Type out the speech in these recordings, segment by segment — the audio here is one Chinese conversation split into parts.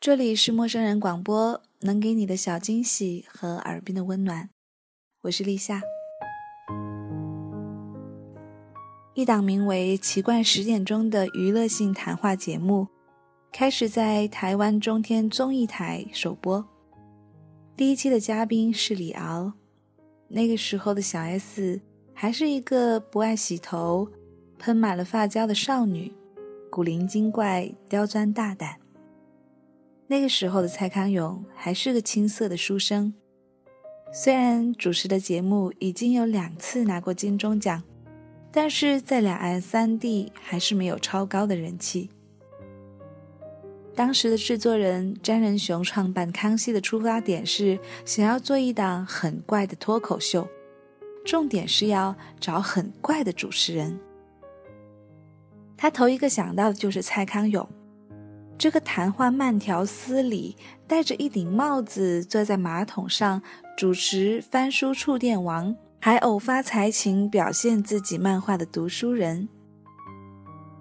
这里是陌生人广播，能给你的小惊喜和耳边的温暖。我是立夏。一档名为《奇怪十点钟》的娱乐性谈话节目，开始在台湾中天综艺台首播。第一期的嘉宾是李敖，那个时候的小 S 还是一个不爱洗头、喷满了发胶的少女，古灵精怪、刁钻大胆。那个时候的蔡康永还是个青涩的书生，虽然主持的节目已经有两次拿过金钟奖，但是在两岸三地还是没有超高的人气。当时的制作人詹仁雄创办康熙的出发点是想要做一档很怪的脱口秀，重点是要找很怪的主持人。他头一个想到的就是蔡康永。这个谈话慢条斯理，戴着一顶帽子坐在马桶上主持翻书触电王，还偶发才情表现自己漫画的读书人。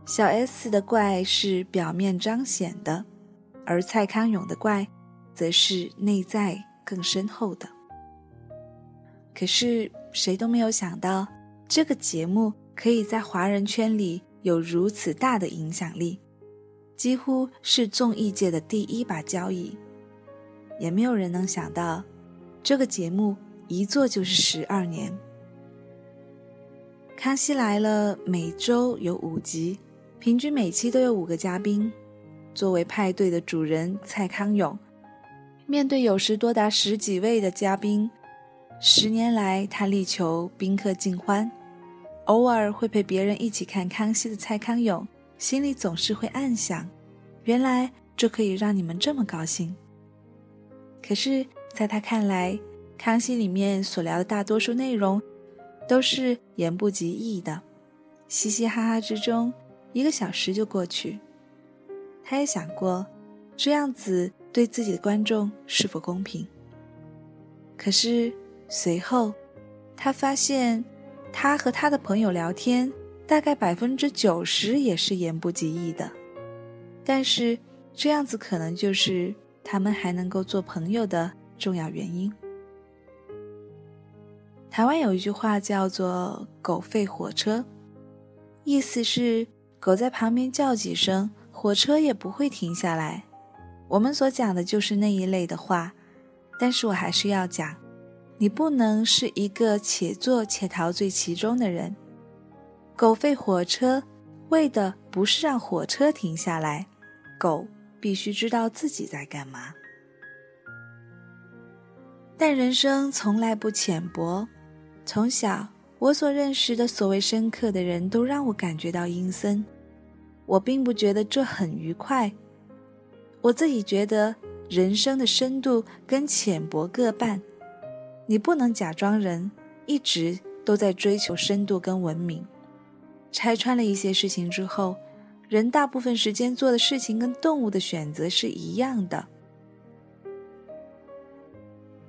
小 S 的怪是表面彰显的，而蔡康永的怪，则是内在更深厚的。可是谁都没有想到，这个节目可以在华人圈里有如此大的影响力。几乎是综艺界的第一把交椅，也没有人能想到，这个节目一做就是十二年。康熙来了，每周有五集，平均每期都有五个嘉宾。作为派对的主人，蔡康永面对有时多达十几位的嘉宾，十年来他力求宾客尽欢。偶尔会陪别人一起看康熙的蔡康永。心里总是会暗想，原来这可以让你们这么高兴。可是，在他看来，康熙里面所聊的大多数内容，都是言不及义的，嘻嘻哈哈之中，一个小时就过去。他也想过，这样子对自己的观众是否公平。可是随后，他发现，他和他的朋友聊天。大概百分之九十也是言不及义的，但是这样子可能就是他们还能够做朋友的重要原因。台湾有一句话叫做“狗吠火车”，意思是狗在旁边叫几声，火车也不会停下来。我们所讲的就是那一类的话，但是我还是要讲，你不能是一个且做且陶醉其中的人。狗吠火车，为的不是让火车停下来，狗必须知道自己在干嘛。但人生从来不浅薄，从小我所认识的所谓深刻的人都让我感觉到阴森，我并不觉得这很愉快。我自己觉得人生的深度跟浅薄各半，你不能假装人一直都在追求深度跟文明。拆穿了一些事情之后，人大部分时间做的事情跟动物的选择是一样的，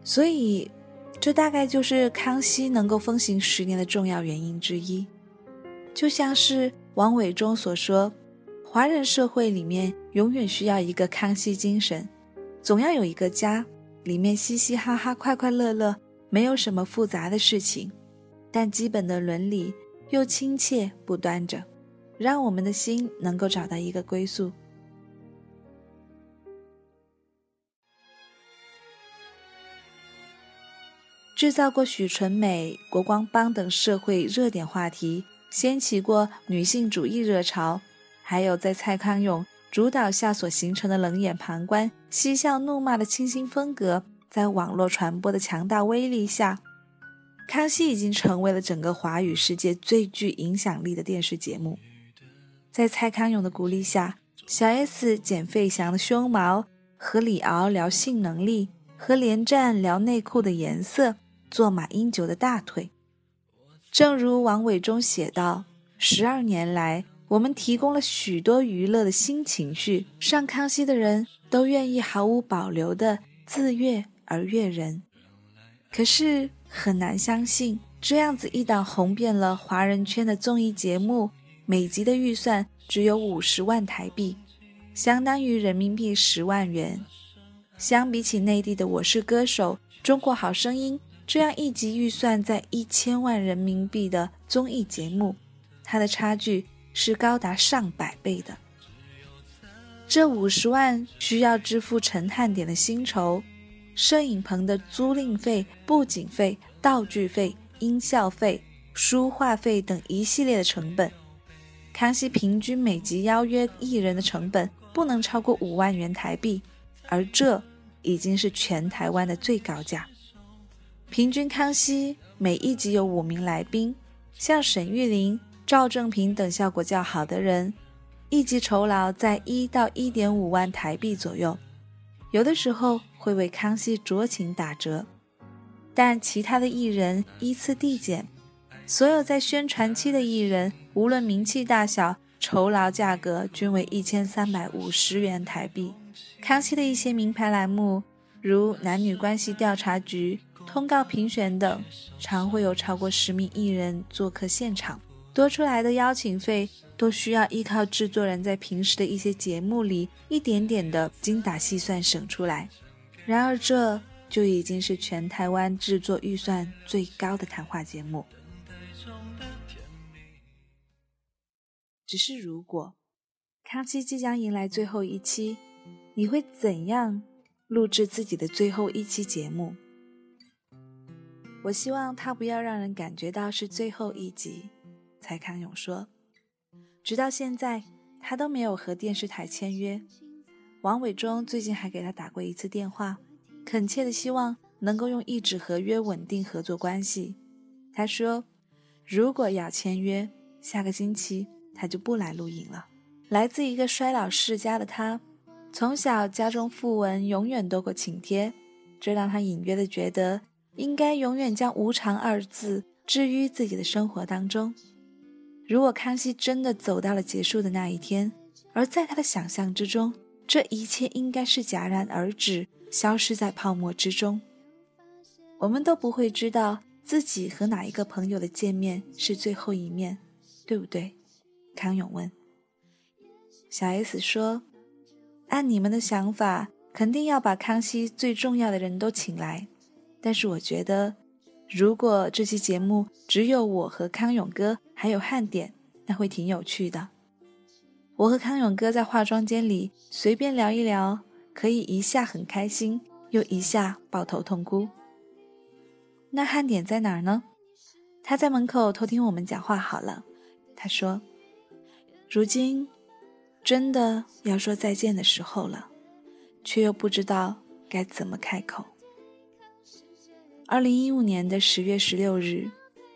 所以，这大概就是康熙能够风行十年的重要原因之一。就像是王伟忠所说，华人社会里面永远需要一个康熙精神，总要有一个家，里面嘻嘻哈哈、快快乐乐，没有什么复杂的事情，但基本的伦理。又亲切不端着，让我们的心能够找到一个归宿。制造过许纯美、国光帮等社会热点话题，掀起过女性主义热潮，还有在蔡康永主导下所形成的冷眼旁观、嬉笑怒骂的清新风格，在网络传播的强大威力下。康熙已经成为了整个华语世界最具影响力的电视节目。在蔡康永的鼓励下，小 S 减费翔的胸毛，和李敖聊性能力，和连战聊内裤的颜色，做马英九的大腿。正如王伟忠写道：“十二年来，我们提供了许多娱乐的新情绪，上康熙的人都愿意毫无保留地自悦而悦人。”可是。很难相信，这样子一档红遍了华人圈的综艺节目，每集的预算只有五十万台币，相当于人民币十万元。相比起内地的《我是歌手》《中国好声音》这样一集预算在一千万人民币的综艺节目，它的差距是高达上百倍的。这五十万需要支付陈汉典的薪酬、摄影棚的租赁费、布景费、道具费、音效费、书画费等一系列的成本。康熙平均每集邀约艺人的成本不能超过五万元台币，而这。已经是全台湾的最高价。平均康熙每一集有五名来宾，像沈玉琳、赵正平等效果较好的人，一集酬劳在一到一点五万台币左右，有的时候会为康熙酌情打折。但其他的艺人依次递减，所有在宣传期的艺人，无论名气大小，酬劳价格均为一千三百五十元台币。康熙的一些名牌栏目，如男女关系调查局、通告评选等，常会有超过十名艺人做客现场。多出来的邀请费，都需要依靠制作人在平时的一些节目里一点点的精打细算省出来。然而，这就已经是全台湾制作预算最高的谈话节目。只是如果康熙即将迎来最后一期。你会怎样录制自己的最后一期节目？我希望他不要让人感觉到是最后一集。蔡康永说：“直到现在，他都没有和电视台签约。王伟忠最近还给他打过一次电话，恳切的希望能够用一纸合约稳定合作关系。他说，如果要签约，下个星期他就不来录影了。来自一个衰老世家的他。”从小家中讣文永远多过请帖，这让他隐约的觉得应该永远将无常二字置于自己的生活当中。如果康熙真的走到了结束的那一天，而在他的想象之中，这一切应该是戛然而止，消失在泡沫之中，我们都不会知道自己和哪一个朋友的见面是最后一面，对不对？康永问。小 S 说。按你们的想法，肯定要把康熙最重要的人都请来。但是我觉得，如果这期节目只有我和康永哥还有汉典，那会挺有趣的。我和康永哥在化妆间里随便聊一聊，可以一下很开心，又一下抱头痛哭。那汉典在哪儿呢？他在门口偷听我们讲话。好了，他说：“如今。”真的要说再见的时候了，却又不知道该怎么开口。二零一五年的十月十六日，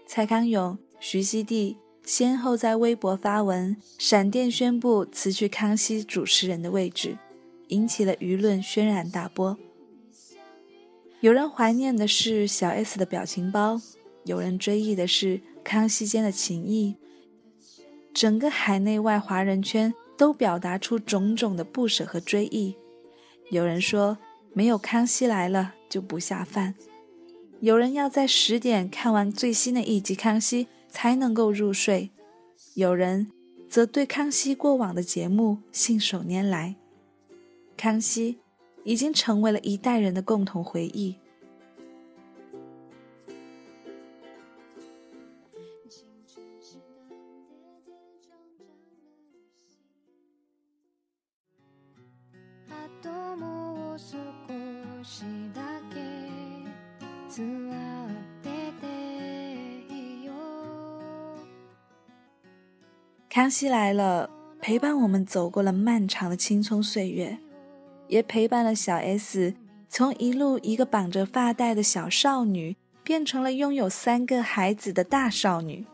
蔡康永、徐熙娣先后在微博发文，闪电宣布辞去康熙主持人的位置，引起了舆论轩然大波。有人怀念的是小 S 的表情包，有人追忆的是康熙间的情谊，整个海内外华人圈。都表达出种种的不舍和追忆。有人说没有康熙来了就不下饭，有人要在十点看完最新的一集康熙才能够入睡，有人则对康熙过往的节目信手拈来。康熙已经成为了一代人的共同回忆。康熙来了，陪伴我们走过了漫长的青葱岁月，也陪伴了小 S 从一路一个绑着发带的小少女，变成了拥有三个孩子的大少女，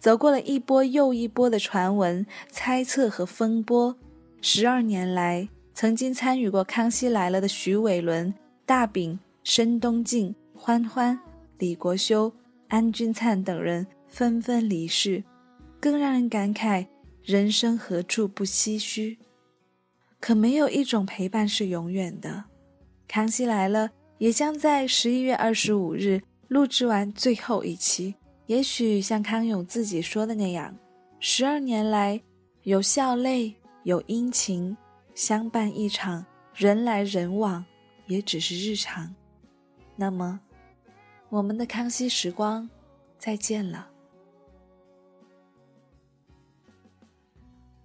走过了一波又一波的传闻、猜测和风波。十二年来，曾经参与过《康熙来了》的徐伟伦、大饼、申东靖、欢欢、李国修、安钧璨等人纷纷离世。更让人感慨，人生何处不唏嘘？可没有一种陪伴是永远的。康熙来了，也将在十一月二十五日录制完最后一期。也许像康永自己说的那样，十二年来，有笑泪，有阴晴，相伴一场，人来人往，也只是日常。那么，我们的康熙时光，再见了。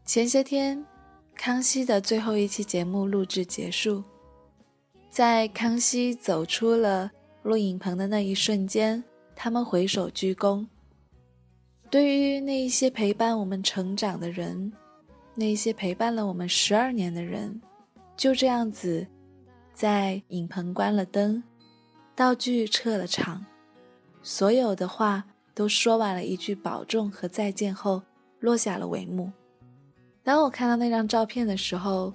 前些天，康熙的最后一期节目录制结束，在康熙走出了录影棚的那一瞬间，他们回首鞠躬。对于那一些陪伴我们成长的人，那些陪伴了我们十二年的人，就这样子，在影棚关了灯，道具撤了场，所有的话都说完了一句保重和再见后，落下了帷幕。当我看到那张照片的时候，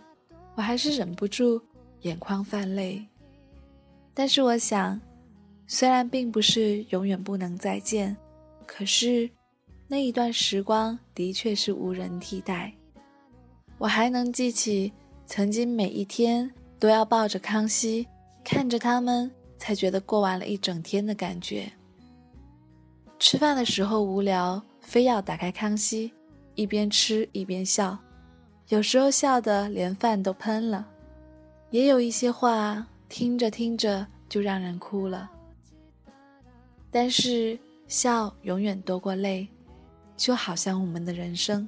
我还是忍不住眼眶泛泪。但是我想，虽然并不是永远不能再见，可是那一段时光的确是无人替代。我还能记起曾经每一天都要抱着康熙，看着他们才觉得过完了一整天的感觉。吃饭的时候无聊，非要打开康熙。一边吃一边笑，有时候笑得连饭都喷了，也有一些话听着听着就让人哭了。但是笑永远多过泪，就好像我们的人生，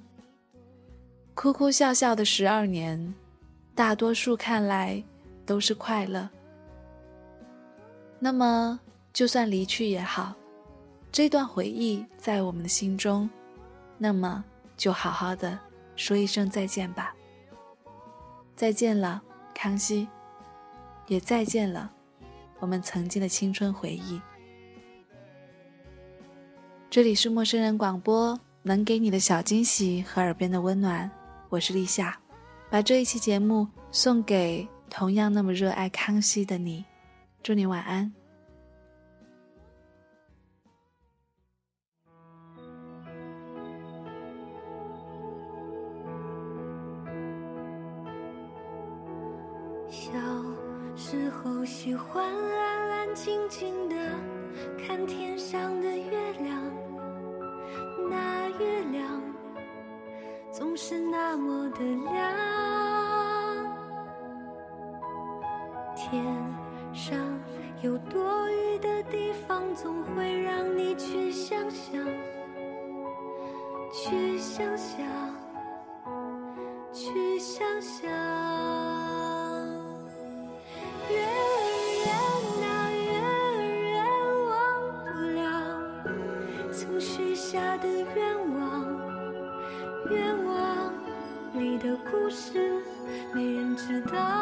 哭哭笑笑的十二年，大多数看来都是快乐。那么，就算离去也好，这段回忆在我们的心中，那么。就好好的说一声再见吧。再见了，康熙，也再见了，我们曾经的青春回忆。这里是陌生人广播，能给你的小惊喜和耳边的温暖，我是立夏，把这一期节目送给同样那么热爱康熙的你，祝你晚安。小时候喜欢安安静静的看天上的月亮，那月亮总是那么的亮。天上有多余的地方，总会让你去想象，去想象，去想想的愿望愿望你的故事没人知道。